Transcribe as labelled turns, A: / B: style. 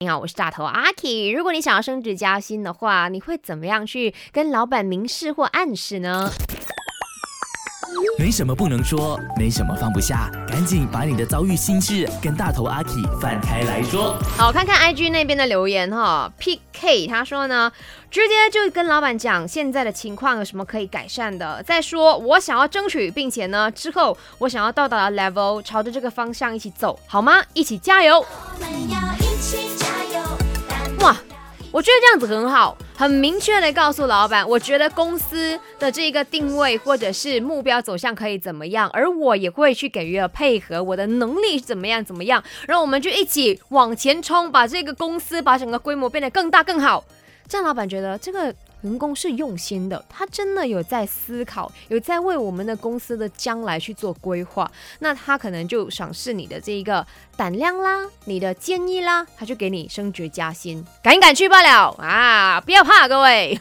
A: 你好，我是大头阿 K。如果你想要升职加薪的话，你会怎么样去跟老板明示或暗示呢？
B: 没什么不能说，没什么放不下，赶紧把你的遭遇心事跟大头阿 K 放开来说。
A: 好，看看 IG 那边的留言哈，PK 他说呢，直接就跟老板讲现在的情况有什么可以改善的，再说我想要争取，并且呢之后我想要到达的 level，朝着这个方向一起走，好吗？一起加油！哇，我觉得这样子很好，很明确的告诉老板，我觉得公司的这个定位或者是目标走向可以怎么样，而我也会去给予配合，我的能力怎么样怎么样，然后我们就一起往前冲，把这个公司把整个规模变得更大更好。这样老板觉得这个员工是用心的，他真的有在思考，有在为我们的公司的将来去做规划，那他可能就赏识你的这一个胆量啦，你的建议啦，他就给你升职加薪，赶紧去罢了啊！不要怕，各位。